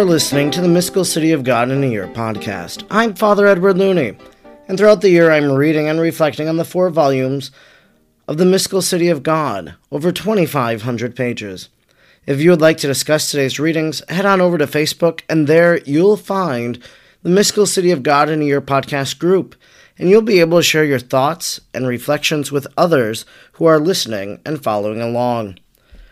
are listening to the Mystical City of God in a Year podcast. I'm Father Edward Looney, and throughout the year I'm reading and reflecting on the four volumes of the Mystical City of God, over 2,500 pages. If you would like to discuss today's readings, head on over to Facebook, and there you'll find the Mystical City of God in a Year podcast group, and you'll be able to share your thoughts and reflections with others who are listening and following along.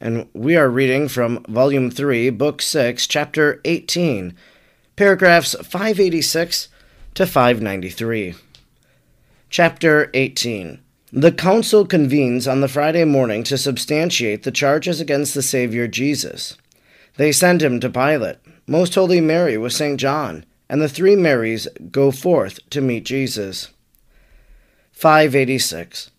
and we are reading from Volume 3, Book 6, Chapter 18, paragraphs 586 to 593. Chapter 18 The council convenes on the Friday morning to substantiate the charges against the Savior Jesus. They send him to Pilate. Most Holy Mary with St. John, and the three Marys go forth to meet Jesus. 586.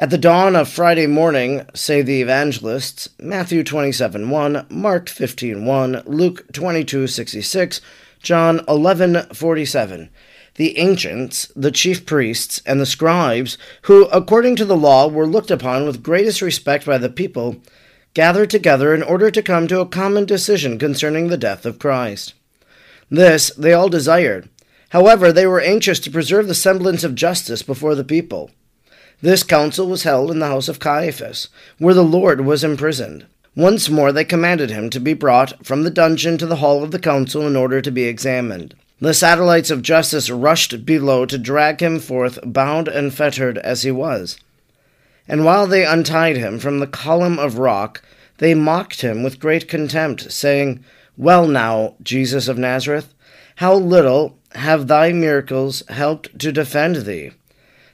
At the dawn of Friday morning, say the evangelists, Matthew 27 1, Mark 15 1, Luke 22 66, John 11 47. The ancients, the chief priests, and the scribes, who, according to the law, were looked upon with greatest respect by the people, gathered together in order to come to a common decision concerning the death of Christ. This they all desired. However, they were anxious to preserve the semblance of justice before the people. This council was held in the house of Caiaphas, where the Lord was imprisoned. Once more they commanded him to be brought from the dungeon to the hall of the council in order to be examined. The satellites of justice rushed below to drag him forth, bound and fettered as he was. And while they untied him from the column of rock, they mocked him with great contempt, saying, Well now, Jesus of Nazareth, how little have thy miracles helped to defend thee?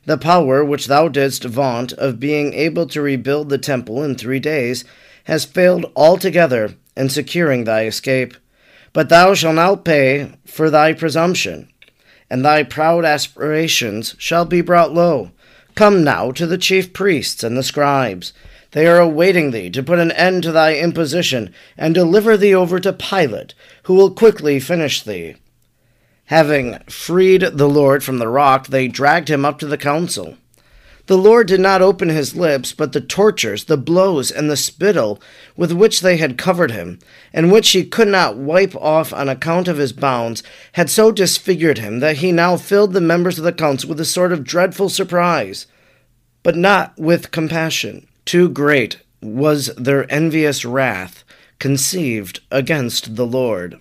The power which thou didst vaunt of being able to rebuild the temple in three days has failed altogether in securing thy escape. But thou shalt now pay for thy presumption, and thy proud aspirations shall be brought low. Come now to the chief priests and the scribes. They are awaiting thee to put an end to thy imposition, and deliver thee over to Pilate, who will quickly finish thee. Having freed the Lord from the rock, they dragged him up to the council. The Lord did not open his lips, but the tortures, the blows, and the spittle with which they had covered him, and which he could not wipe off on account of his bounds, had so disfigured him that he now filled the members of the council with a sort of dreadful surprise, but not with compassion. Too great was their envious wrath conceived against the Lord.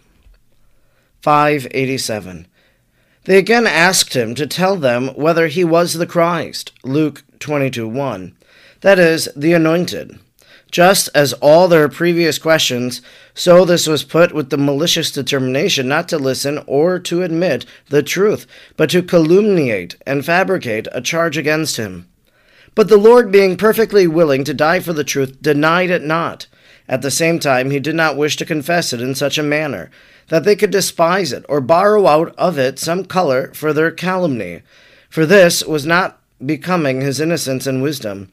587. They again asked him to tell them whether he was the Christ, Luke 22 1, that is, the anointed. Just as all their previous questions, so this was put with the malicious determination not to listen or to admit the truth, but to calumniate and fabricate a charge against him. But the Lord, being perfectly willing to die for the truth, denied it not. At the same time, he did not wish to confess it in such a manner that they could despise it or borrow out of it some color for their calumny, for this was not becoming his innocence and wisdom.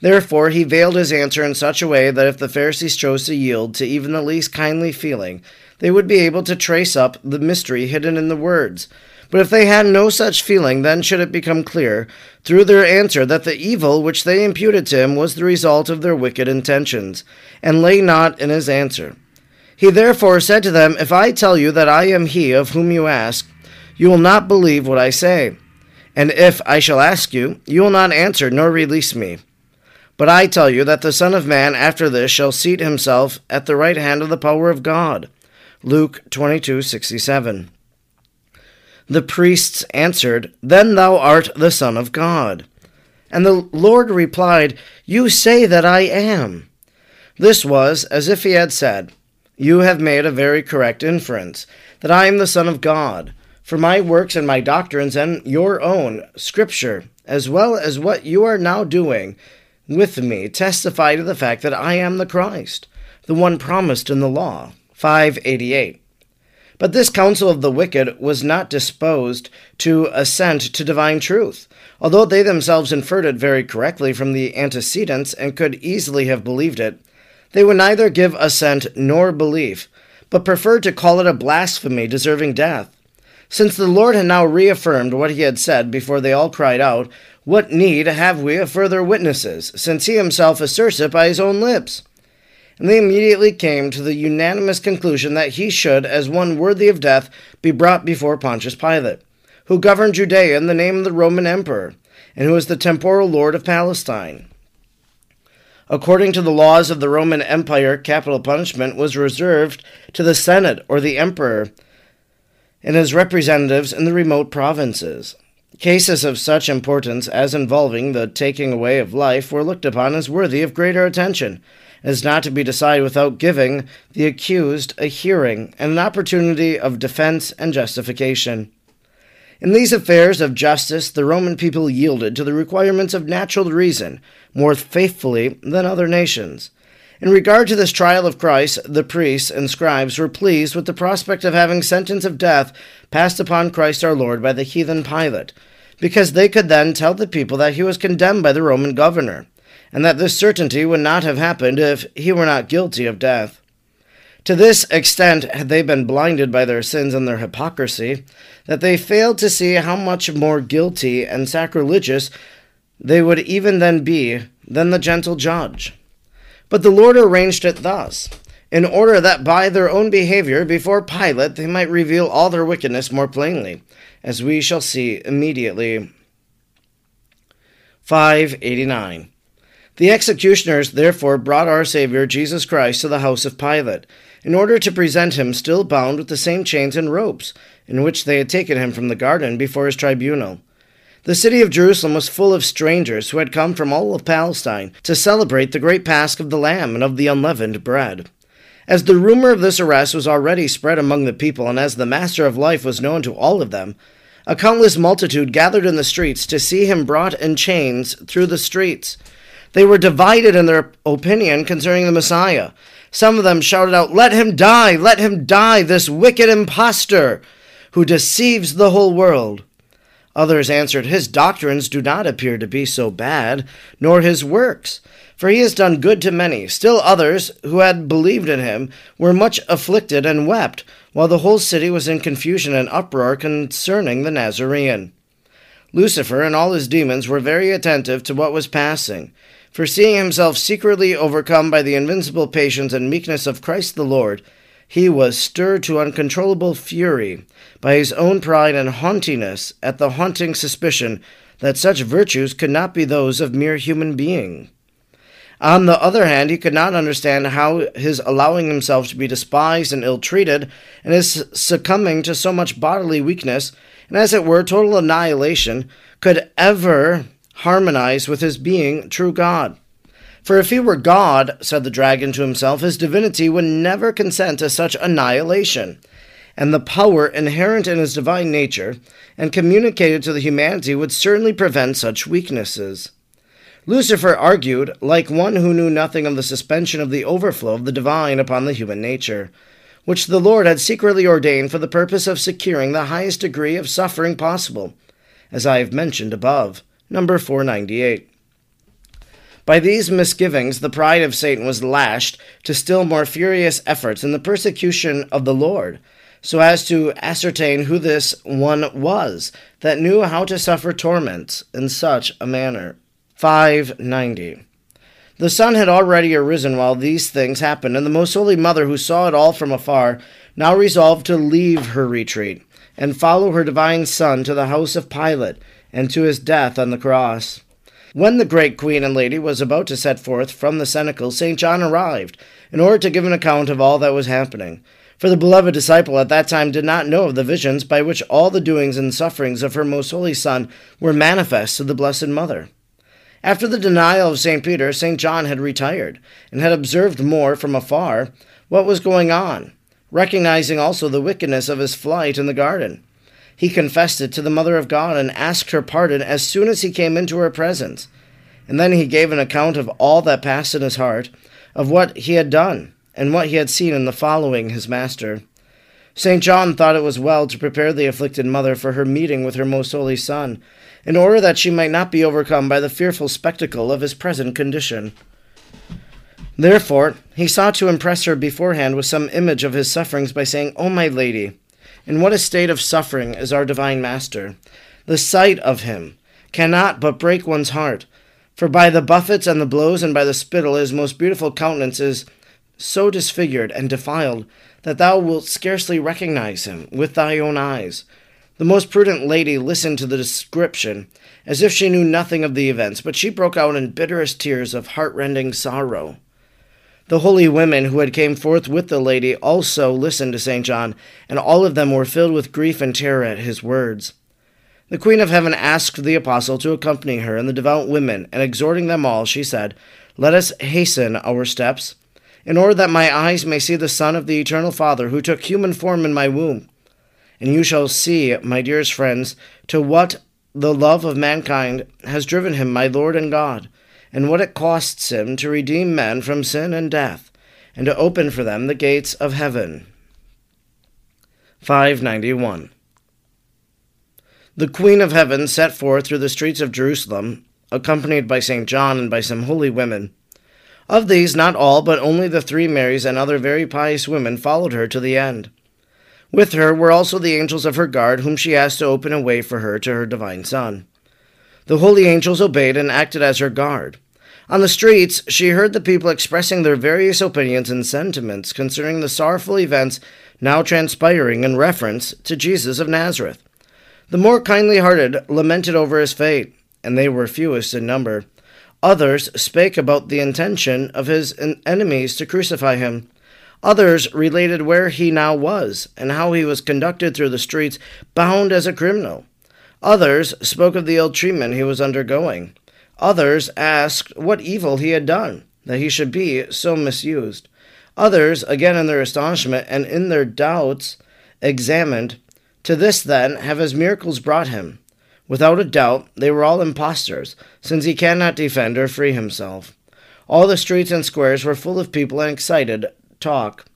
Therefore, he veiled his answer in such a way that if the Pharisees chose to yield to even the least kindly feeling, they would be able to trace up the mystery hidden in the words. But if they had no such feeling, then should it become clear, through their answer, that the evil which they imputed to him was the result of their wicked intentions, and lay not in his answer. He therefore said to them, If I tell you that I am he of whom you ask, you will not believe what I say. And if I shall ask you, you will not answer nor release me. But I tell you that the Son of Man after this shall seat himself at the right hand of the power of God. Luke 22:67. The priests answered, Then thou art the Son of God. And the Lord replied, You say that I am. This was as if he had said, You have made a very correct inference, that I am the Son of God. For my works and my doctrines and your own Scripture, as well as what you are now doing with me, testify to the fact that I am the Christ, the one promised in the law. 588. But this council of the wicked was not disposed to assent to divine truth, although they themselves inferred it very correctly from the antecedents and could easily have believed it. They would neither give assent nor belief, but preferred to call it a blasphemy deserving death. Since the Lord had now reaffirmed what he had said before they all cried out, What need have we of further witnesses, since he himself asserts it by his own lips? And they immediately came to the unanimous conclusion that he should, as one worthy of death, be brought before Pontius Pilate, who governed Judea in the name of the Roman emperor, and who was the temporal lord of Palestine. According to the laws of the Roman Empire, capital punishment was reserved to the Senate or the emperor and his representatives in the remote provinces. Cases of such importance as involving the taking away of life were looked upon as worthy of greater attention, as not to be decided without giving the accused a hearing and an opportunity of defense and justification. In these affairs of justice, the Roman people yielded to the requirements of natural reason more faithfully than other nations. In regard to this trial of Christ, the priests and scribes were pleased with the prospect of having sentence of death passed upon Christ our Lord by the heathen Pilate, because they could then tell the people that he was condemned by the Roman governor, and that this certainty would not have happened if he were not guilty of death. To this extent had they been blinded by their sins and their hypocrisy, that they failed to see how much more guilty and sacrilegious they would even then be than the gentle judge. But the Lord arranged it thus, in order that by their own behavior before Pilate they might reveal all their wickedness more plainly, as we shall see immediately. 589. The executioners therefore brought our Saviour Jesus Christ to the house of Pilate, in order to present him still bound with the same chains and ropes in which they had taken him from the garden before his tribunal. The city of Jerusalem was full of strangers who had come from all of Palestine to celebrate the great Pasch of the Lamb and of the unleavened bread. As the rumor of this arrest was already spread among the people, and as the Master of Life was known to all of them, a countless multitude gathered in the streets to see him brought in chains through the streets. They were divided in their opinion concerning the Messiah. Some of them shouted out, Let him die! Let him die, this wicked impostor who deceives the whole world. Others answered, His doctrines do not appear to be so bad, nor his works, for he has done good to many. Still others, who had believed in him, were much afflicted and wept, while the whole city was in confusion and uproar concerning the Nazarene. Lucifer and all his demons were very attentive to what was passing, for seeing himself secretly overcome by the invincible patience and meekness of Christ the Lord, he was stirred to uncontrollable fury by his own pride and haughtiness at the haunting suspicion that such virtues could not be those of mere human being. On the other hand, he could not understand how his allowing himself to be despised and ill treated, and his succumbing to so much bodily weakness, and as it were total annihilation, could ever harmonize with his being true God. For if he were God, said the dragon to himself, his divinity would never consent to such annihilation. And the power inherent in his divine nature and communicated to the humanity would certainly prevent such weaknesses. Lucifer argued, like one who knew nothing of the suspension of the overflow of the divine upon the human nature, which the Lord had secretly ordained for the purpose of securing the highest degree of suffering possible, as I have mentioned above, number 498. By these misgivings, the pride of Satan was lashed to still more furious efforts in the persecution of the Lord, so as to ascertain who this one was that knew how to suffer torments in such a manner. 590. The sun had already arisen while these things happened, and the Most Holy Mother, who saw it all from afar, now resolved to leave her retreat and follow her divine Son to the house of Pilate and to his death on the cross. When the great queen and lady was about to set forth from the cenacle, St. John arrived, in order to give an account of all that was happening. For the beloved disciple at that time did not know of the visions by which all the doings and sufferings of her most holy Son were manifest to the Blessed Mother. After the denial of St. Peter, St. John had retired, and had observed more from afar what was going on, recognizing also the wickedness of his flight in the garden. He confessed it to the Mother of God and asked her pardon as soon as he came into her presence. And then he gave an account of all that passed in his heart, of what he had done and what he had seen in the following his master. St. John thought it was well to prepare the afflicted mother for her meeting with her most holy Son, in order that she might not be overcome by the fearful spectacle of his present condition. Therefore, he sought to impress her beforehand with some image of his sufferings by saying, O my lady, in what a state of suffering is our divine Master! The sight of him cannot but break one's heart, for by the buffets and the blows and by the spittle his most beautiful countenance is so disfigured and defiled that thou wilt scarcely recognize him with thy own eyes. The most prudent lady listened to the description as if she knew nothing of the events, but she broke out in bitterest tears of heartrending sorrow. The holy women who had came forth with the lady also listened to St. John, and all of them were filled with grief and terror at his words. The Queen of Heaven asked the apostle to accompany her and the devout women, and exhorting them all, she said, Let us hasten our steps in order that my eyes may see the Son of the Eternal Father, who took human form in my womb. And you shall see, my dearest friends, to what the love of mankind has driven him, my Lord and God, and what it costs him to redeem men from sin and death, and to open for them the gates of heaven. 591. The Queen of Heaven set forth through the streets of Jerusalem, accompanied by St. John and by some holy women. Of these, not all, but only the three Marys and other very pious women followed her to the end. With her were also the angels of her guard, whom she asked to open a way for her to her divine Son. The holy angels obeyed and acted as her guard. On the streets, she heard the people expressing their various opinions and sentiments concerning the sorrowful events now transpiring in reference to Jesus of Nazareth. The more kindly hearted lamented over his fate, and they were fewest in number. Others spake about the intention of his enemies to crucify him. Others related where he now was, and how he was conducted through the streets, bound as a criminal. Others spoke of the ill treatment he was undergoing. Others asked what evil he had done, that he should be so misused. Others, again in their astonishment and in their doubts, examined, To this, then, have his miracles brought him? Without a doubt, they were all impostors, since he cannot defend or free himself. All the streets and squares were full of people and excited talk.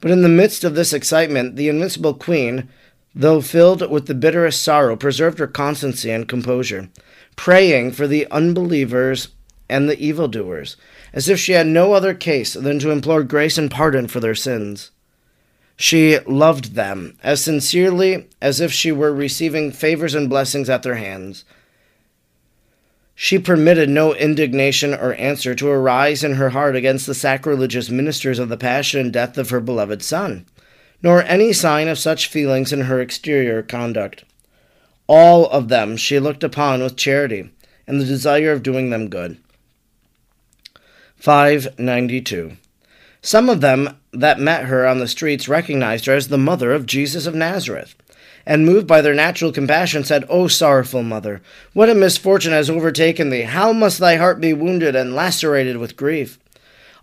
But in the midst of this excitement, the invincible queen, though filled with the bitterest sorrow, preserved her constancy and composure, praying for the unbelievers and the evildoers, as if she had no other case than to implore grace and pardon for their sins. She loved them as sincerely as if she were receiving favors and blessings at their hands. She permitted no indignation or answer to arise in her heart against the sacrilegious ministers of the passion and death of her beloved Son, nor any sign of such feelings in her exterior conduct. All of them she looked upon with charity and the desire of doing them good. 592. Some of them that met her on the streets recognized her as the mother of Jesus of Nazareth, and moved by their natural compassion said, O sorrowful mother, what a misfortune has overtaken thee! How must thy heart be wounded and lacerated with grief?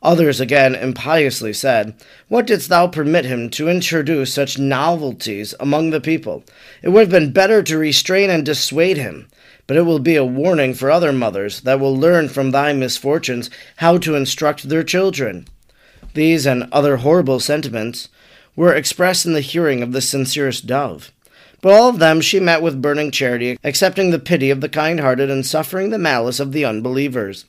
Others again impiously said, What didst thou permit him to introduce such novelties among the people? It would have been better to restrain and dissuade him. But it will be a warning for other mothers that will learn from thy misfortunes how to instruct their children. These and other horrible sentiments were expressed in the hearing of the sincerest dove. But all of them she met with burning charity, accepting the pity of the kind hearted and suffering the malice of the unbelievers.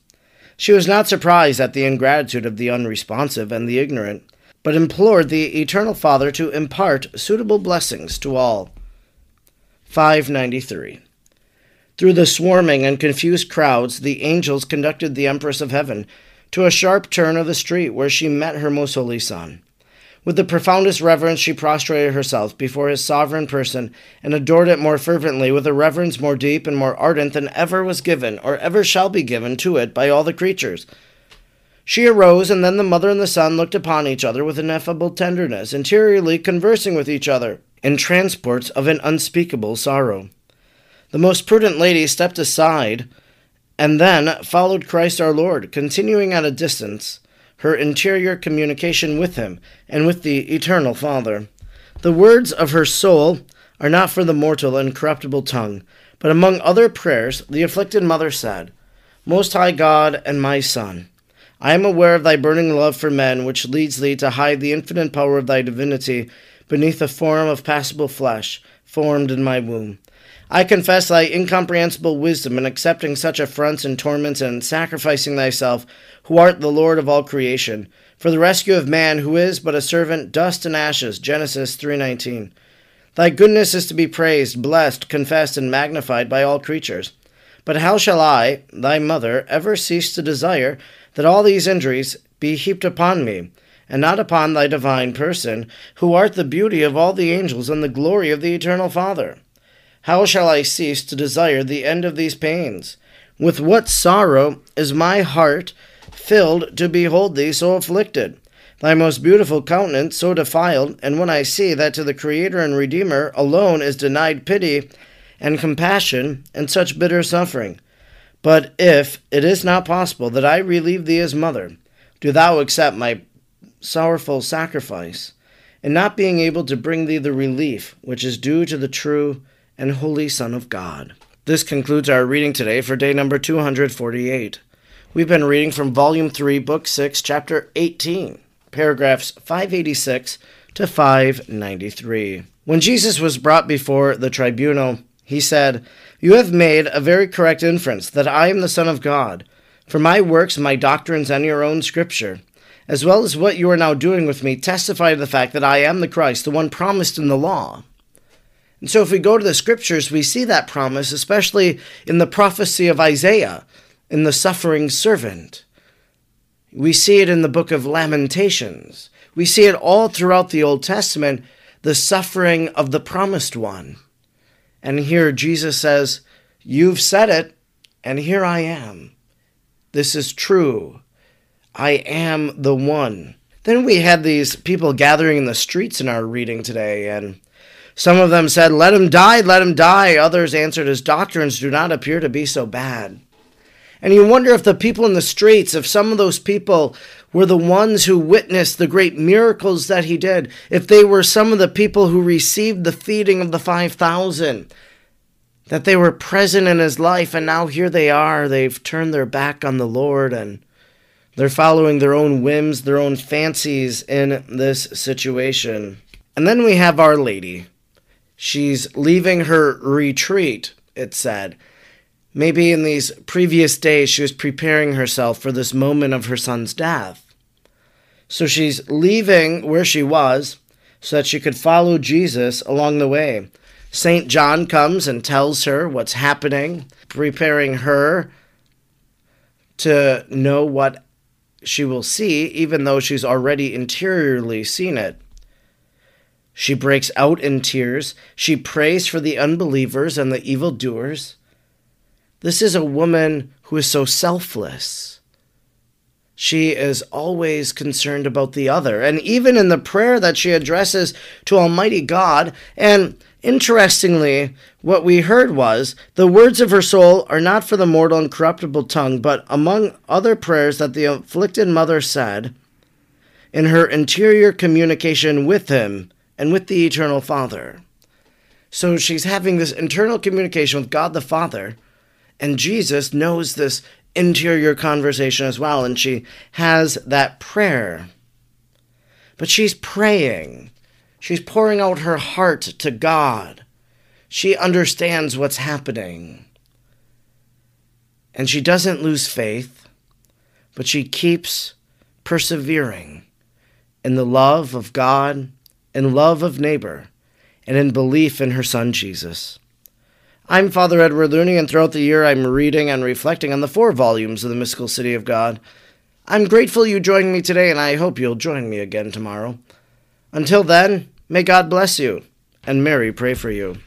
She was not surprised at the ingratitude of the unresponsive and the ignorant, but implored the Eternal Father to impart suitable blessings to all. 593. Through the swarming and confused crowds, the angels conducted the Empress of Heaven to a sharp turn of the street where she met her most holy Son. With the profoundest reverence, she prostrated herself before his sovereign person and adored it more fervently with a reverence more deep and more ardent than ever was given or ever shall be given to it by all the creatures. She arose, and then the mother and the son looked upon each other with ineffable tenderness, interiorly conversing with each other, in transports of an unspeakable sorrow. The most prudent lady stepped aside, and then followed Christ our Lord, continuing at a distance her interior communication with him and with the eternal Father. The words of her soul are not for the mortal and corruptible tongue, but among other prayers, the afflicted mother said, Most High God and my Son, I am aware of thy burning love for men, which leads thee to hide the infinite power of thy divinity beneath a form of passible flesh, formed in my womb. I confess thy incomprehensible wisdom in accepting such affronts and torments and sacrificing thyself, who art the Lord of all creation, for the rescue of man who is but a servant, dust and ashes. Genesis 3:19. Thy goodness is to be praised, blessed, confessed, and magnified by all creatures. But how shall I, thy mother, ever cease to desire that all these injuries be heaped upon me, and not upon thy divine person, who art the beauty of all the angels and the glory of the eternal Father? How shall I cease to desire the end of these pains? With what sorrow is my heart filled to behold thee so afflicted? Thy most beautiful countenance so defiled, and when I see that to the Creator and Redeemer alone is denied pity and compassion and such bitter suffering. But if it is not possible that I relieve thee as mother, do thou accept my sorrowful sacrifice, in not being able to bring thee the relief which is due to the true and holy Son of God. This concludes our reading today for day number 248. We've been reading from Volume 3, Book 6, Chapter 18, paragraphs 586 to 593. When Jesus was brought before the tribunal, he said, You have made a very correct inference that I am the Son of God. For my works, my doctrines, and your own scripture, as well as what you are now doing with me, testify to the fact that I am the Christ, the one promised in the law. And so, if we go to the scriptures, we see that promise, especially in the prophecy of Isaiah, in the suffering servant. We see it in the book of Lamentations. We see it all throughout the Old Testament, the suffering of the promised one. And here Jesus says, You've said it, and here I am. This is true. I am the one. Then we had these people gathering in the streets in our reading today, and some of them said, Let him die, let him die. Others answered, His doctrines do not appear to be so bad. And you wonder if the people in the streets, if some of those people were the ones who witnessed the great miracles that he did, if they were some of the people who received the feeding of the 5,000, that they were present in his life, and now here they are. They've turned their back on the Lord and they're following their own whims, their own fancies in this situation. And then we have Our Lady. She's leaving her retreat, it said. Maybe in these previous days she was preparing herself for this moment of her son's death. So she's leaving where she was so that she could follow Jesus along the way. St. John comes and tells her what's happening, preparing her to know what she will see, even though she's already interiorly seen it. She breaks out in tears. She prays for the unbelievers and the evildoers. This is a woman who is so selfless. She is always concerned about the other. And even in the prayer that she addresses to Almighty God, and interestingly, what we heard was the words of her soul are not for the mortal and corruptible tongue, but among other prayers that the afflicted mother said, in her interior communication with him, and with the eternal Father. So she's having this internal communication with God the Father, and Jesus knows this interior conversation as well, and she has that prayer. But she's praying. She's pouring out her heart to God. She understands what's happening. And she doesn't lose faith, but she keeps persevering in the love of God in love of neighbor, and in belief in her Son Jesus. I'm Father Edward Looney, and throughout the year I'm reading and reflecting on the four volumes of the Mystical City of God. I'm grateful you joined me today, and I hope you'll join me again tomorrow. Until then, may God bless you, and Mary pray for you.